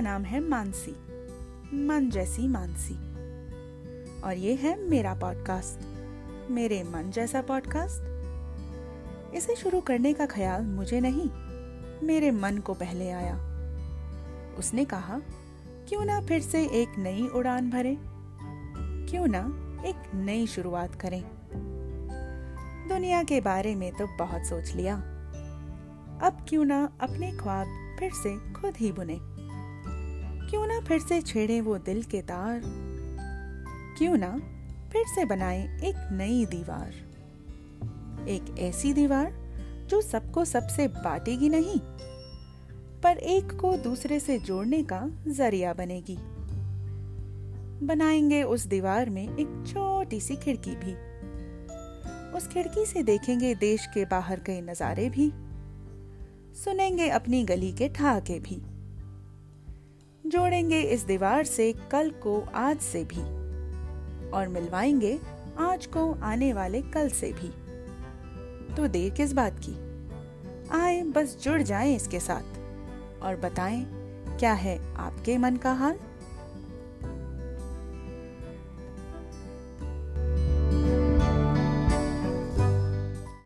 नाम है मानसी, मन जैसी मानसी। और ये है मेरा पॉडकास्ट मेरे मन जैसा पॉडकास्ट इसे शुरू करने का ख्याल मुझे नहीं, मेरे मन को पहले आया। उसने कहा, क्यों ना फिर से एक नई उड़ान भरे? क्यों ना एक नई शुरुआत करें? दुनिया के बारे में तो बहुत सोच लिया। अब क्यों ना अपने ख्वाब फिर से खुद ही बुने। क्यों ना फिर से छेड़े वो दिल के तार। क्यों ना फिर से बनाए एक नई दीवार। एक ऐसी दीवार जो सबको सबसे बांटेगी नहीं, पर एक को दूसरे से जोड़ने का ज़रिया बनेगी। बनाएँगे उस दीवार में एक छोटी सी खिड़की भी। उस खिड़की से देखेंगे देश के बाहर के नजारे भी। सुनेंगे अपनी गली के ठहाके भी। जोड़ेंगे इस दीवार से कल को आज से भी। और मिलवाएँगे आज को आने वाले कल से भी। तो देर किस बात की? आए, बस जुड़ जाएँ इसके साथ। और बताएँ, क्या है आपके मन का हाल?